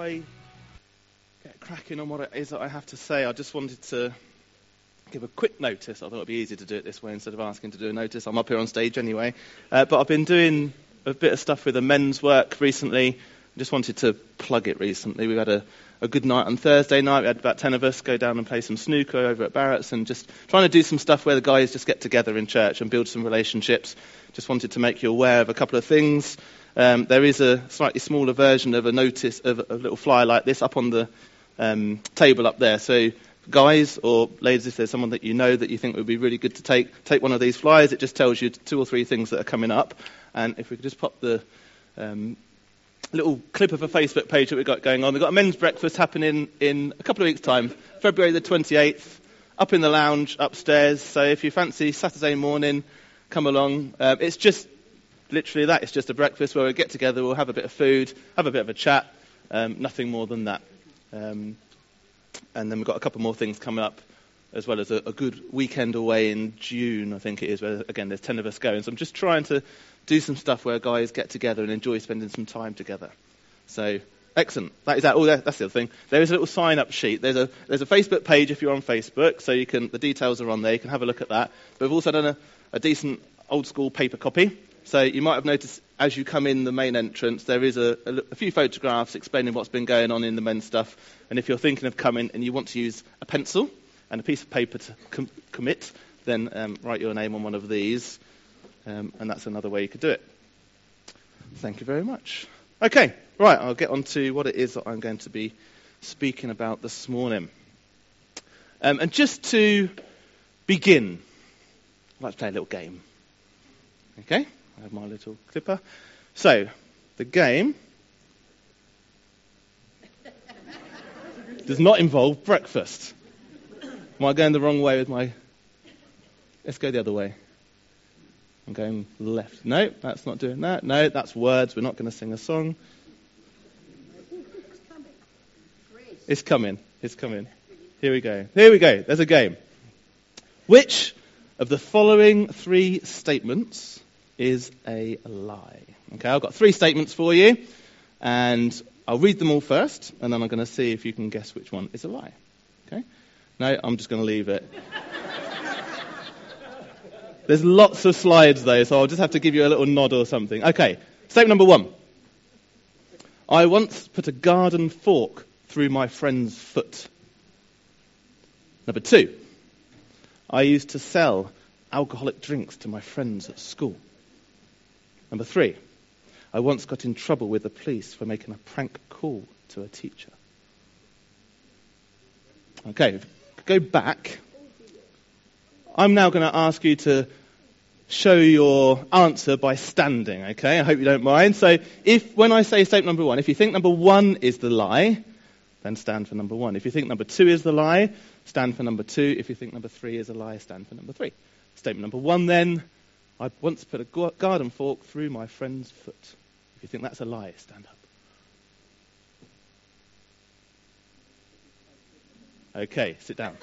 I get cracking on what it is that I have to say, I just wanted to give a quick notice. I thought it'd be easier to do it this way instead of asking to do a notice. I'm up here on stage anyway. Uh, but I've been doing a bit of stuff with the men's work recently. I just wanted to plug it recently. We had a, a good night on Thursday night. We had about 10 of us go down and play some snooker over at Barrett's and just trying to do some stuff where the guys just get together in church and build some relationships. Just wanted to make you aware of a couple of things. Um, there is a slightly smaller version of a notice of a little flyer like this up on the um, table up there. So, guys or ladies, if there's someone that you know that you think would be really good to take, take one of these flyers. It just tells you two or three things that are coming up. And if we could just pop the um, little clip of a Facebook page that we've got going on. We've got a men's breakfast happening in a couple of weeks' time, February the 28th, up in the lounge upstairs. So if you fancy Saturday morning, come along. Um, it's just literally that. It's just a breakfast where we get together, we'll have a bit of food, have a bit of a chat, um, nothing more than that. Um, and then we've got a couple more things coming up, as well as a, a, good weekend away in June, I think it is, where, again, there's 10 of us going. So I'm just trying to do some stuff where guys get together and enjoy spending some time together. So, excellent. That is that. Oh, that's the other thing. There is a little sign-up sheet. There's a, there's a Facebook page if you're on Facebook, so you can, the details are on there. You can have a look at that. But we've also done a, a decent old-school paper copy. So you might have noticed as you come in the main entrance, there is a, a, a, few photographs explaining what's been going on in the men's stuff. And if you're thinking of coming and you want to use a pencil and a piece of paper to com- commit, then um, write your name on one of these. Um, and that's another way you could do it. Thank you very much. Okay, right, I'll get on to what it is that I'm going to be speaking about this morning. Um, and just to begin, I'd like to play a little game. Okay? I have my little clipper. So, the game does not involve breakfast. Am I going the wrong way with my. Let's go the other way. I'm going left. No, that's not doing that. No, that's words. We're not going to sing a song. It's coming. It's coming. Here we go. Here we go. There's a game. Which of the following three statements is a lie. Okay, I've got three statements for you, and I'll read them all first, and then I'm going to see if you can guess which one is a lie. Okay? No, I'm just going to leave it. There's lots of slides though, so I'll just have to give you a little nod or something. Okay, statement number one. I once put a garden fork through my friend's foot. Number two. I used to sell alcoholic drinks to my friends at school. Number three, I once got in trouble with the police for making a prank call to a teacher. Okay, go back. I'm now going to ask you to show your answer by standing, okay? I hope you don't mind. So, if when I say statement number one, if you think number one is the lie, then stand for number one. If you think number two is the lie, stand for number two. If you think number three is a lie, stand for number three. Statement number one, then, I once put a garden fork through my friend's foot. If you think that's a lie, stand up. Okay, sit down.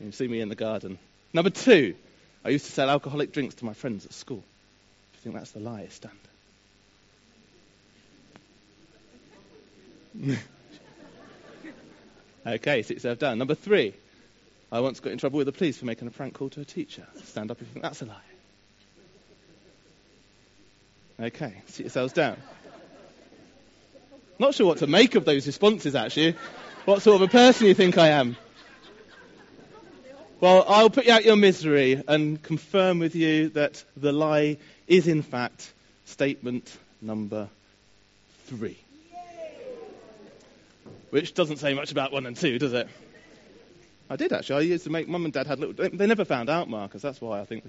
You see me in the garden. Number two, I used to sell alcoholic drinks to my friends at school. If you think that's the lie, stand. Up. okay, sit yourself down. Number three, I once got in trouble with the police for making a prank call to a teacher. Stand up if you think that's a lie. Okay, sit yourselves down. Not sure what to make of those responses, actually. What sort of a person you think I am? Well, I'll put you out your misery and confirm with you that the lie is, in fact, statement number three. Which doesn't say much about one and two, does it? I did actually. I used to make. Mum and Dad had little. They never found out, Marcus. That's why I think.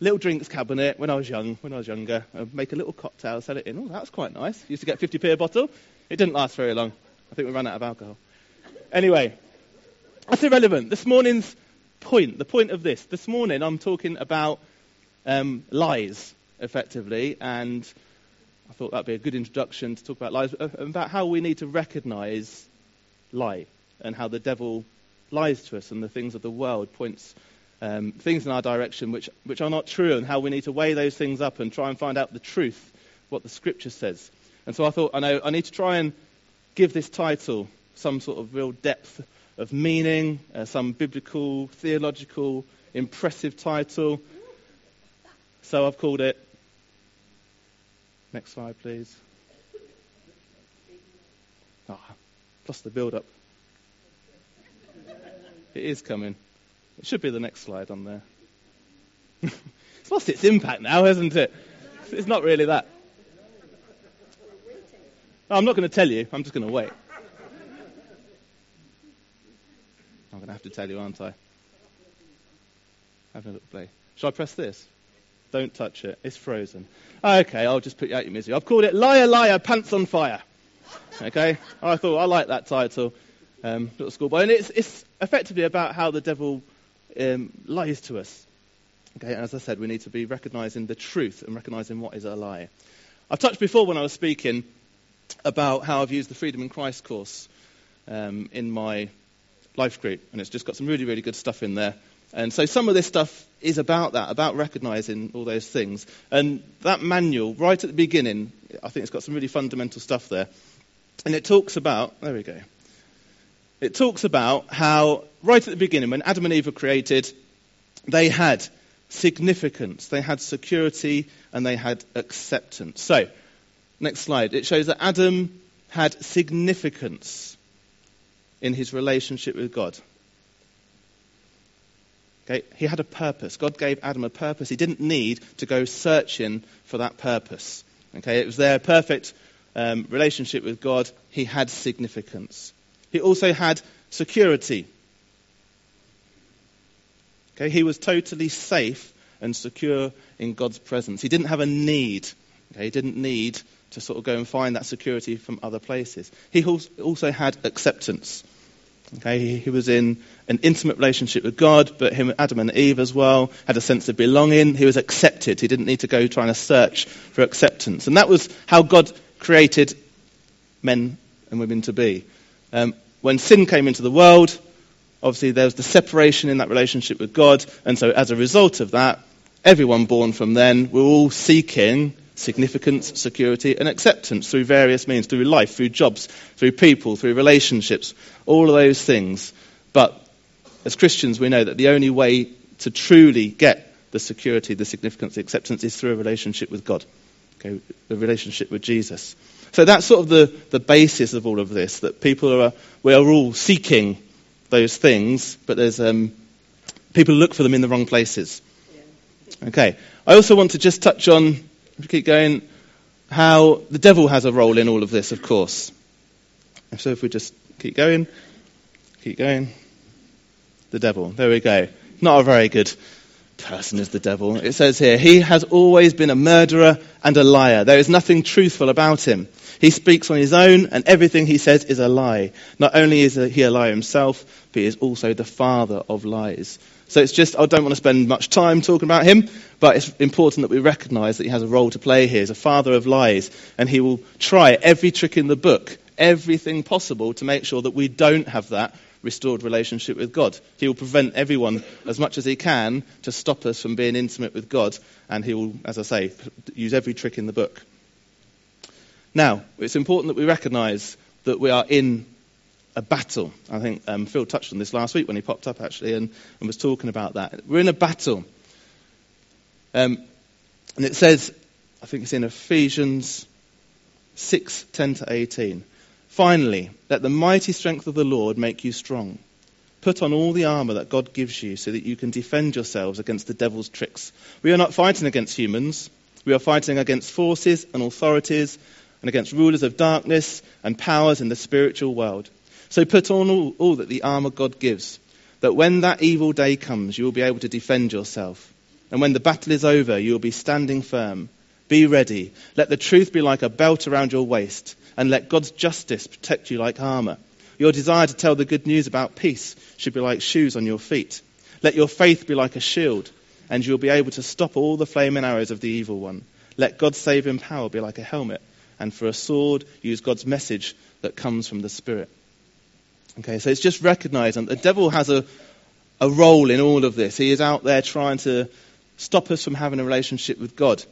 Little drinks cabinet when I was young. When I was younger, I'd make a little cocktail, sell it in. Oh, that's quite nice. Used to get 50p a bottle. It didn't last very long. I think we ran out of alcohol. Anyway, that's irrelevant. This morning's point, the point of this, this morning I'm talking about um, lies, effectively, and I thought that'd be a good introduction to talk about lies, uh, about how we need to recognize lie and how the devil lies to us and the things of the world points um, things in our direction which, which are not true and how we need to weigh those things up and try and find out the truth, what the scripture says. And so I thought, I know, I need to try and give this title some sort of real depth of meaning, uh, some biblical, theological, impressive title. So I've called it. Next slide, please. Ah, plus the build up. It is coming. It should be the next slide on there. it's lost its impact now, hasn't it? It's not really that. Oh, I'm not going to tell you. I'm just going to wait. I'm going to have to tell you, aren't I? Have a little play. Shall I press this? Don't touch it. It's frozen. Okay, I'll just put you out your misery. I've called it Liar, Liar, Pants on Fire. Okay? I thought I like that title. Um, little schoolboy. And it's, it's effectively about how the devil um, lies to us. Okay, and as I said, we need to be recognizing the truth and recognizing what is a lie. I've touched before when I was speaking about how I've used the Freedom in Christ course um, in my life group, and it's just got some really, really good stuff in there. And so some of this stuff is about that, about recognizing all those things. And that manual, right at the beginning, I think it's got some really fundamental stuff there. And it talks about, there we go. It talks about how, right at the beginning, when Adam and Eve were created, they had significance, they had security, and they had acceptance. So, next slide. It shows that Adam had significance in his relationship with God. Okay, he had a purpose. God gave Adam a purpose. He didn't need to go searching for that purpose. Okay, it was their perfect um, relationship with God. He had significance. He also had security. Okay, he was totally safe and secure in God's presence. He didn't have a need. Okay, he didn't need to sort of go and find that security from other places. He also had acceptance. Okay, he was in an intimate relationship with God, but him, Adam and Eve as well, had a sense of belonging. He was accepted. He didn't need to go trying to search for acceptance. And that was how God created men and women to be. Um, when sin came into the world, obviously there was the separation in that relationship with God, and so as a result of that, everyone born from then were all seeking significance, security, and acceptance through various means, through life, through jobs, through people, through relationships, all of those things. But as Christians, we know that the only way to truly get the security, the significance, the acceptance is through a relationship with God, okay, the relationship with Jesus. So that's sort of the, the basis of all of this, that people are, we are all seeking those things, but there's um, people look for them in the wrong places. Okay. I also want to just touch on keep going, how the devil has a role in all of this, of course. So if we just keep going, keep going. The devil. There we go. Not a very good person is the devil. It says here, he has always been a murderer and a liar. There is nothing truthful about him. He speaks on his own, and everything he says is a lie. Not only is he a liar himself, but he is also the father of lies. So it's just, I don't want to spend much time talking about him, but it's important that we recognize that he has a role to play here. He's a father of lies, and he will try every trick in the book, everything possible to make sure that we don't have that restored relationship with God. He will prevent everyone as much as he can to stop us from being intimate with God, and he will, as I say, use every trick in the book. Now, it's important that we recognize that we are in a battle. I think um, Phil touched on this last week when he popped up actually and, and was talking about that. We're in a battle. Um, and it says, I think it's in Ephesians 6 10 to 18. Finally, let the mighty strength of the Lord make you strong. Put on all the armour that God gives you so that you can defend yourselves against the devil's tricks. We are not fighting against humans, we are fighting against forces and authorities and against rulers of darkness and powers in the spiritual world. So put on all, all that the armour God gives, that when that evil day comes, you will be able to defend yourself. And when the battle is over, you will be standing firm. Be ready. Let the truth be like a belt around your waist, and let God's justice protect you like armour. Your desire to tell the good news about peace should be like shoes on your feet. Let your faith be like a shield, and you'll be able to stop all the flaming arrows of the evil one. Let God's saving power be like a helmet, and for a sword, use God's message that comes from the Spirit. Okay, so it's just recognizing the devil has a, a role in all of this. He is out there trying to stop us from having a relationship with God.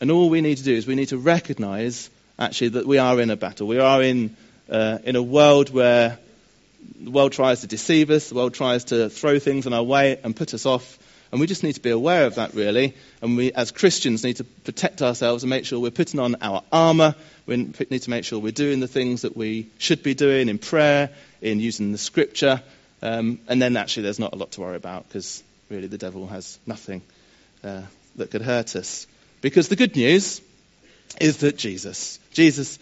And all we need to do is we need to recognize actually, that we are in a battle. We are in, uh, in a world where the world tries to deceive us, the world tries to throw things in our way and put us off. And we just need to be aware of that, really. And we, as Christians, need to protect ourselves and make sure we're putting on our armour. We need to make sure we're doing the things that we should be doing in prayer, in using the scripture. Um, and then actually, there's not a lot to worry about because really the devil has nothing uh, that could hurt us. Because the good news is that Jesus, Jesus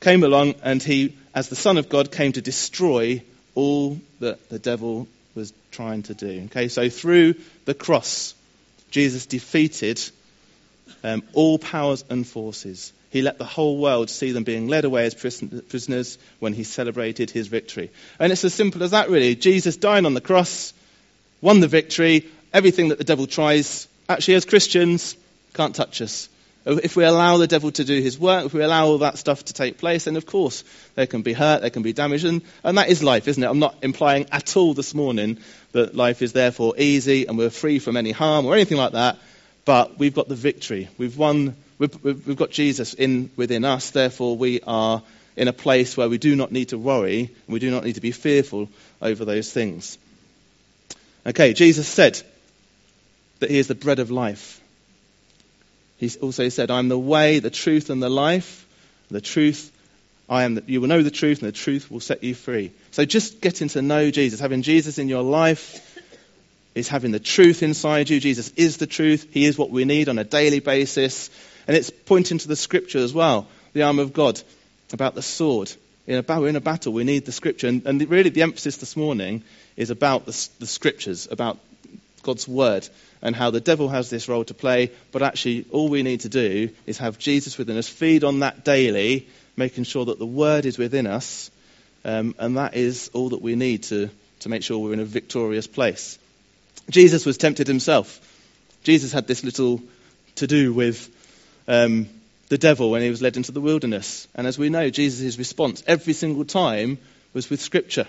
came along and he, as the Son of God, came to destroy all that the devil was trying to do. Okay, so through the cross, Jesus defeated um, all powers and forces. He let the whole world see them being led away as prisoners when he celebrated his victory. And it's as simple as that, really. Jesus dying on the cross, won the victory. Everything that the devil tries, actually, as Christians, can't touch us. If we allow the devil to do his work, if we allow all that stuff to take place, then of course there can be hurt, there can be damage, and, and that is life, isn't it? I'm not implying at all this morning that life is therefore easy and we're free from any harm or anything like that, but we've got the victory. We've won, we've, we've got Jesus in within us, therefore we are in a place where we do not need to worry, and we do not need to be fearful over those things. Okay, Jesus said that he is the bread of life. He also said, I'm the way, the truth, and the life. The truth, I am the, you will know the truth, and the truth will set you free. So just getting to know Jesus, having Jesus in your life, is having the truth inside you. Jesus is the truth. He is what we need on a daily basis. And it's pointing to the scripture as well, the arm of God, about the sword. In a, battle, in a battle, we need the scripture. And, and really, the emphasis this morning is about the, the scriptures, about God's word and how the devil has this role to play, but actually all we need to do is have Jesus within us, feed on that daily, making sure that the word is within us, um, and that is all that we need to, to make sure we're in a victorious place. Jesus was tempted himself. Jesus had this little to do with um, the devil when he was led into the wilderness. And as we know, Jesus' response every single time was with Scripture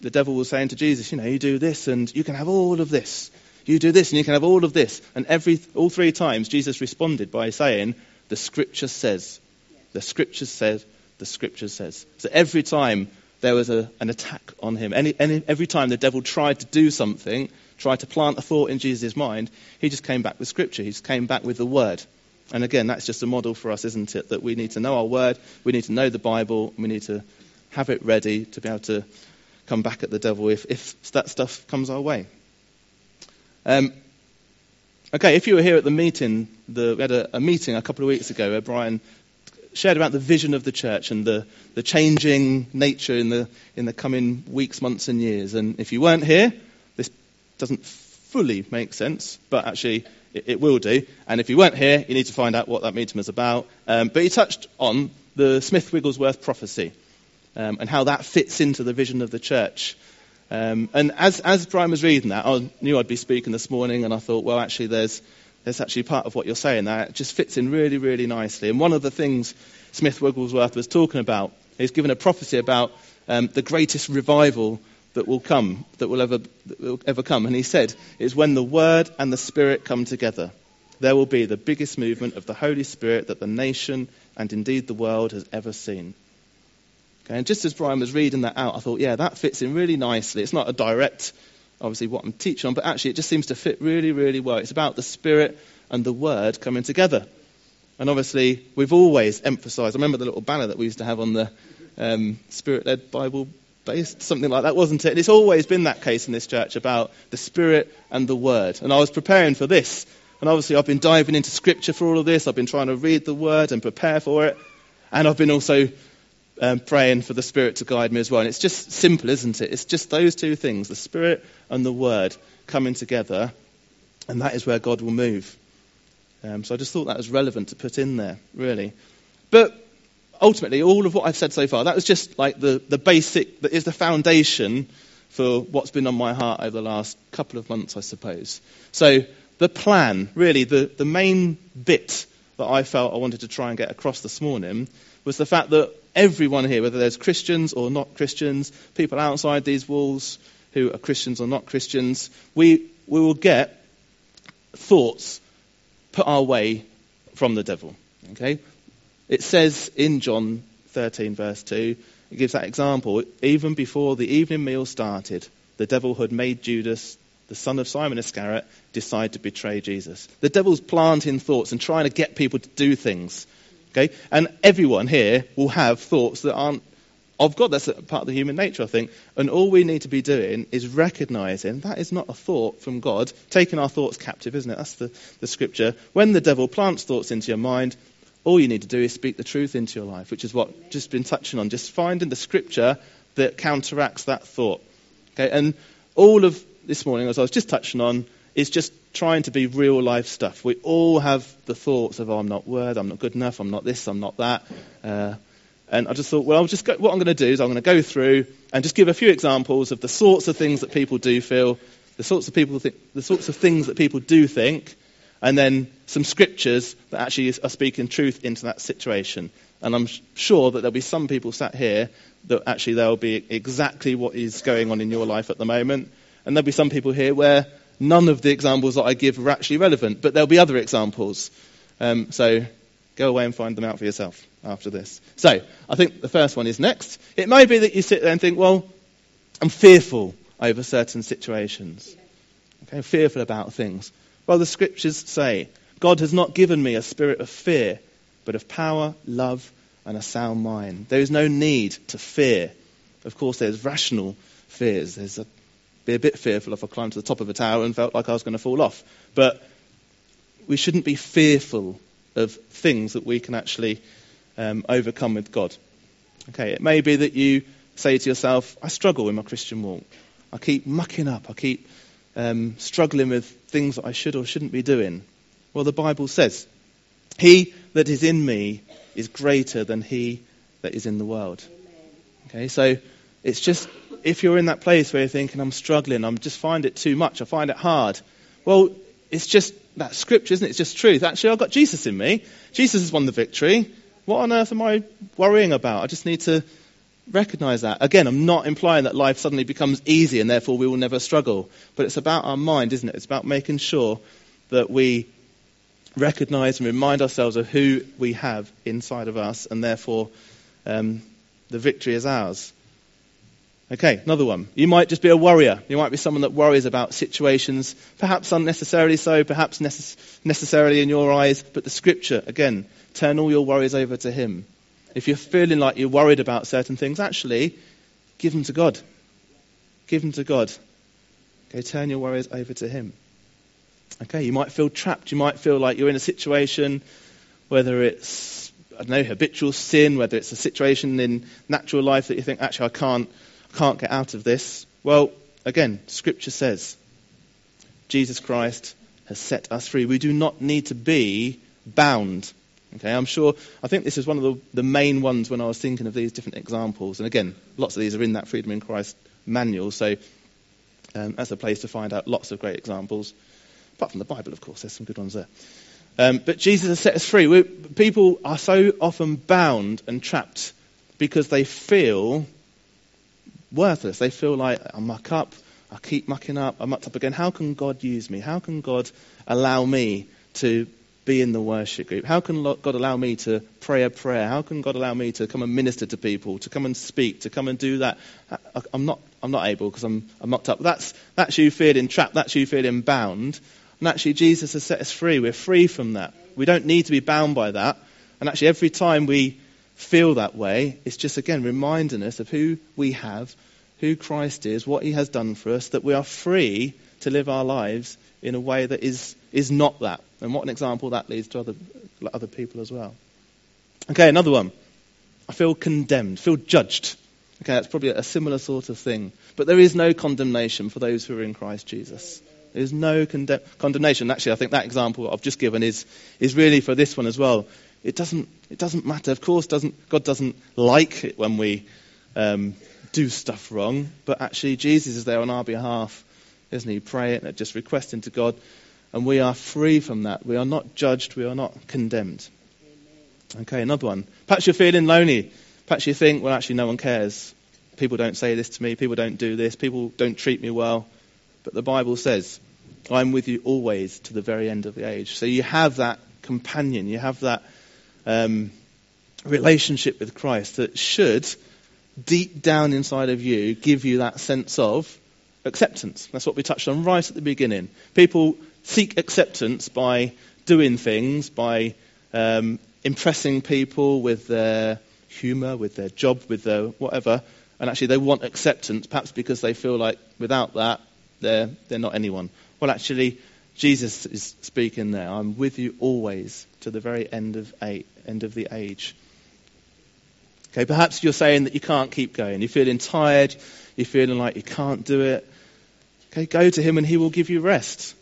the devil was saying to Jesus, you know, you do this and you can have all of this. You do this and you can have all of this. And every, all three times Jesus responded by saying, the scripture says. The scripture says. The scripture says. So every time there was a, an attack on him, any, any, every time the devil tried to do something, tried to plant a thought in Jesus' mind, he just came back with scripture. He just came back with the word. And again, that's just a model for us, isn't it? That we need to know our word, we need to know the Bible, we need to have it ready to be able to come back at the devil if, if that stuff comes our way. Um, okay, if you were here at the meeting, the, we had a, a, meeting a couple of weeks ago where Brian shared about the vision of the church and the, the changing nature in the, in the coming weeks, months, and years. And if you weren't here, this doesn't fully make sense, but actually it, it will do. And if you weren't here, you need to find out what that meeting was about. Um, but he touched on the Smith Wigglesworth prophecy um, and how that fits into the vision of the church. Um, and as, as Brian was reading that, I knew I'd be speaking this morning, and I thought, well, actually, there's, there's actually part of what you're saying. It just fits in really, really nicely. And one of the things Smith Wigglesworth was talking about, he's given a prophecy about um, the greatest revival that will come, that will ever, that will ever come. And he said, it's when the Word and the Spirit come together. There will be the biggest movement of the Holy Spirit that the nation and indeed the world has ever seen. Okay, and just as Brian was reading that out, I thought, yeah, that fits in really nicely. It's not a direct, obviously, what I'm teaching on, but actually it just seems to fit really, really well. It's about the Spirit and the Word coming together. And obviously, we've always emphasized, I remember the little banner that we used to have on the um, Spirit led Bible based, something like that, wasn't it? And it's always been that case in this church about the Spirit and the Word. And I was preparing for this. And obviously, I've been diving into Scripture for all of this. I've been trying to read the Word and prepare for it. And I've been also um, praying for the Spirit to guide me as well. And it's just simple, isn't it? It's just those two things the Spirit and the Word coming together, and that is where God will move. Um, so I just thought that was relevant to put in there, really. But ultimately, all of what I've said so far, that was just like the, the basic, that is the foundation for what's been on my heart over the last couple of months, I suppose. So the plan, really, the, the main bit that I felt I wanted to try and get across this morning was the fact that everyone here, whether there's Christians or not Christians, people outside these walls who are Christians or not Christians, we, we will get thoughts put our way from the devil. Okay? It says in John 13, verse 2, it gives that example. Even before the evening meal started, the devil had made Judas, the son of Simon Iscariot, decide to betray Jesus. The devil's planting thoughts and trying to get people to do things. Okay? And everyone here will have thoughts that aren't of God. That's part of the human nature, I think. And all we need to be doing is recognizing that is not a thought from God, taking our thoughts captive, isn't it? That's the, the scripture. When the devil plants thoughts into your mind, all you need to do is speak the truth into your life, which is what I've just been touching on. Just finding the scripture that counteracts that thought. Okay? And all of this morning, as I was just touching on, is just trying to be real life stuff. We all have the thoughts of, oh, I'm not worthy, I'm not good enough, I'm not this, I'm not that. Uh, and I just thought, well, I'll just go, what I'm going to do is I'm going to go through and just give a few examples of the sorts of things that people do feel, the sorts of people think, the sorts of things that people do think, and then some scriptures that actually are speaking truth into that situation. And I'm sure that there'll be some people sat here that actually there'll be exactly what is going on in your life at the moment. And there'll be some people here where none of the examples that I give are actually relevant, but there'll be other examples. Um, so go away and find them out for yourself after this. So, I think the first one is next. It may be that you sit there and think, well, I'm fearful over certain situations. Okay, fearful about things. Well, the scriptures say, God has not given me a spirit of fear, but of power, love, and a sound mind. There is no need to fear. Of course, there's rational fears. There's a, be a bit fearful if I climbed to the top of a tower and felt like I was going to fall off. But we shouldn't be fearful of things that we can actually um, overcome with God. Okay, it may be that you say to yourself, I struggle in my Christian walk. I keep mucking up. I keep um, struggling with things that I should or shouldn't be doing. Well, the Bible says, He that is in me is greater than he that is in the world. Okay, so it's just if you're in that place where you're thinking, I'm struggling, I just find it too much, I find it hard. Well, it's just that scripture, isn't it? It's just truth. Actually, I've got Jesus in me. Jesus has won the victory. What on earth am I worrying about? I just need to recognize that. Again, I'm not implying that life suddenly becomes easy and therefore we will never struggle. But it's about our mind, isn't it? It's about making sure that we recognize and remind ourselves of who we have inside of us and therefore um, the victory is ours. Okay, another one. You might just be a worrier. You might be someone that worries about situations, perhaps unnecessarily so, perhaps necess- necessarily in your eyes, but the scripture, again, turn all your worries over to Him. If you're feeling like you're worried about certain things, actually, give them to God. Give them to God. Okay, turn your worries over to Him. Okay, you might feel trapped. You might feel like you're in a situation, whether it's, I don't know, habitual sin, whether it's a situation in natural life that you think, actually, I can't can't get out of this? Well, again, Scripture says Jesus Christ has set us free. We do not need to be bound. Okay, I'm sure, I think this is one of the, the main ones when I was thinking of these different examples. And again, lots of these are in that Freedom in Christ manual, so um, that's a place to find out lots of great examples. Apart from the Bible, of course, there's some good ones there. Um, but Jesus has set us free. We're, people are so often bound and trapped because they feel worthless. They feel like I muck up, I keep mucking up, I mucked up again. How can God use me? How can God allow me to be in the worship group? How can God allow me to pray a prayer? How can God allow me to come and minister to people, to come and speak, to come and do that? I'm not, I'm not able because I'm, I'm mucked up. That's, that's you feeling trapped. That's you feeling bound. And actually, Jesus has set us free. We're free from that. We don't need to be bound by that. And actually, every time we feel that way, it's just, again, reminding us of who we have, who Christ is, what he has done for us, that we are free to live our lives in a way that is, is not that. And what an example that leads to other, other people as well. Okay, another one. I feel condemned, feel judged. Okay, that's probably a similar sort of thing. But there is no condemnation for those who are in Christ Jesus. There is no condemn- condemnation. Actually, I think that example I've just given is, is really for this one as well it doesn't, it doesn't matter. Of course, doesn't, God doesn't like it when we um, do stuff wrong, but actually, Jesus is there on our behalf, isn't he? Praying it, just requesting to God, and we are free from that. We are not judged, we are not condemned. Okay, another one. Perhaps you're feeling lonely. Perhaps you think, well, actually, no one cares. People don't say this to me, people don't do this, people don't treat me well. But the Bible says, I'm with you always to the very end of the age. So you have that companion, you have that um, relationship with Christ that should, deep down inside of you, give you that sense of acceptance. That's what we touched on right at the beginning. People seek acceptance by doing things, by um, impressing people with their humour, with their job, with their whatever. And actually, they want acceptance, perhaps because they feel like without that, they're, they're not anyone. Well, actually, Jesus is speaking there. I'm with you always to the very end of, eight, end of the age. Okay, perhaps you're saying that you can't keep going. You're feeling tired. You're feeling like you can't do it. Okay, go to Him and He will give you rest.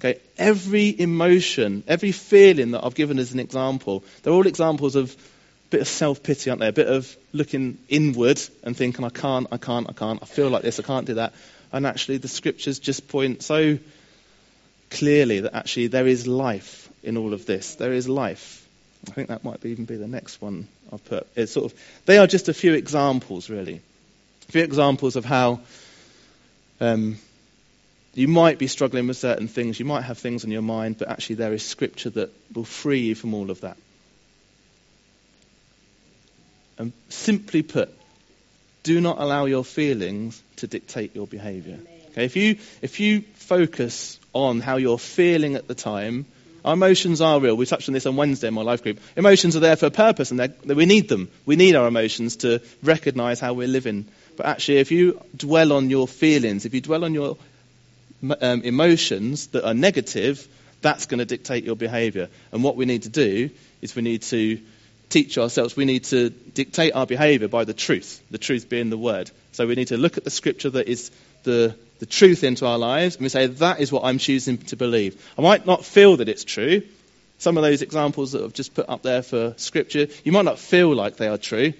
Okay, every emotion, every feeling that I've given as an example, they're all examples of a bit of self pity, aren't they? A bit of looking inward and thinking, I can't, I can't, I can't, I feel like this, I can't do that. And actually, the scriptures just point so clearly that actually there is life in all of this. There is life. I think that might even be the next one I've put. It's sort of, they are just a few examples, really. A few examples of how um, you might be struggling with certain things, you might have things on your mind, but actually there is scripture that will free you from all of that. And simply put, do not allow your feelings to dictate your behavior. Okay, if you if you focus on how you're feeling at the time, our emotions are real. We touched on this on Wednesday in my life group. Emotions are there for a purpose, and we need them. We need our emotions to recognise how we're living. But actually, if you dwell on your feelings, if you dwell on your um, emotions that are negative, that's going to dictate your behavior. And what we need to do is we need to teach ourselves, we need to dictate our behavior by the truth, the truth being the word. So we need to look at the scripture that is the, the truth into our lives and we say, that is what I'm choosing to believe. I might not feel that it's true. Some of those examples that I've just put up there for scripture, you might not feel like they are true.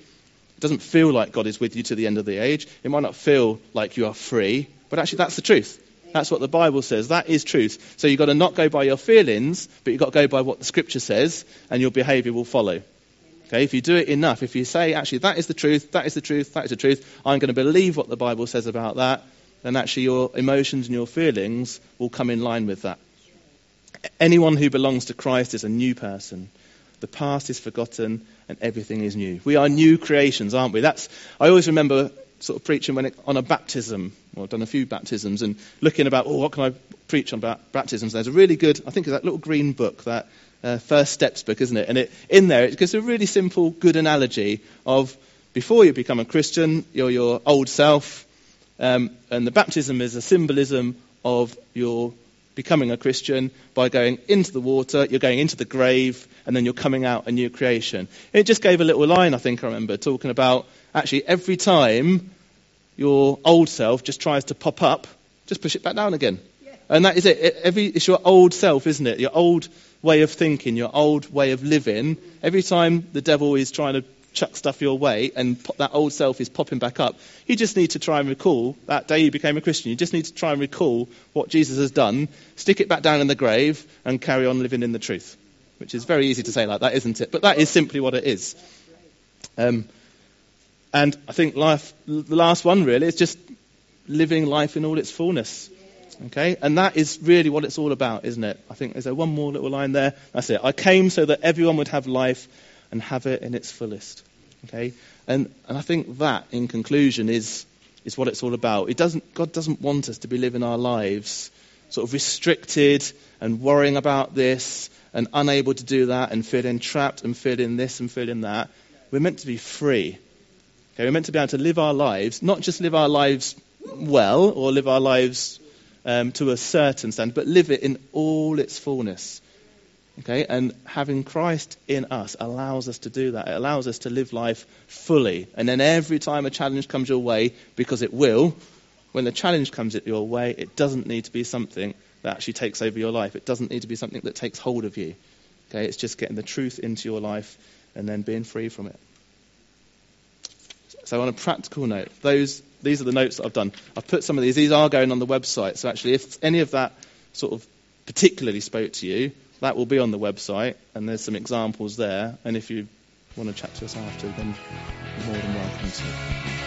It doesn't feel like God is with you to the end of the age. It might not feel like you are free, but actually that's the truth. That's what the Bible says. That is truth. So you've got to not go by your feelings, but you've got to go by what the Scripture says, and your behavior will follow. Okay, if you do it enough, if you say, actually, that is the truth, that is the truth, that is the truth, I'm going to believe what the Bible says about that, then actually your emotions and your feelings will come in line with that. Anyone who belongs to Christ is a new person. The past is forgotten and everything is new. We are new creations, aren't we? That's, I always remember sort of preaching when it, on a baptism. Well, I've done a few baptisms and looking about, oh, what can I preach on about baptisms? There's a really good, I think it's that little green book, that uh, First Steps book, isn't it? And it, in there, it gives a really simple, good analogy of before you become a Christian, you're your old self, um, and the baptism is a symbolism of your becoming a Christian by going into the water, you're going into the grave, and then you're coming out a new creation. It just gave a little line, I think I remember, talking about actually every time your old self just tries to pop up, just push it back down again. Yeah. And that is it. Every, it's your old self, isn't it? Your old way of thinking, your old way of living. Every time the devil is trying to chuck stuff your way and that old self is popping back up, you just need to try and recall that day you became a Christian. You just need to try and recall what Jesus has done, stick it back down in the grave, and carry on living in the truth. Which is very easy to say like that, isn't it? But that is simply what it is. Um, and I think life, the last one really is just living life in all its fullness. Okay? And that is really what it's all about, isn't it? I think there's a one more little line there. That's it. I came so that everyone would have life and have it in its fullest. Okay? And, and I think that, in conclusion, is, is what it's all about. It doesn't, God doesn't want us to be living our lives sort of restricted and worrying about this and unable to do that and feeling trapped and feeling this and feeling that. We're meant to be free. Okay, we're meant to be able to live our lives, not just live our lives well or live our lives um, to a certain standard, but live it in all its fullness. Okay, and having Christ in us allows us to do that. It allows us to live life fully. And then every time a challenge comes your way, because it will, when the challenge comes your way, it doesn't need to be something that actually takes over your life. It doesn't need to be something that takes hold of you. Okay, it's just getting the truth into your life and then being free from it. So on a practical note, those these are the notes that I've done. I've put some of these. These are going on the website. So actually, if any of that sort of particularly spoke to you, that will be on the website, and there's some examples there. And if you want to chat to us after, then you're more than welcome to.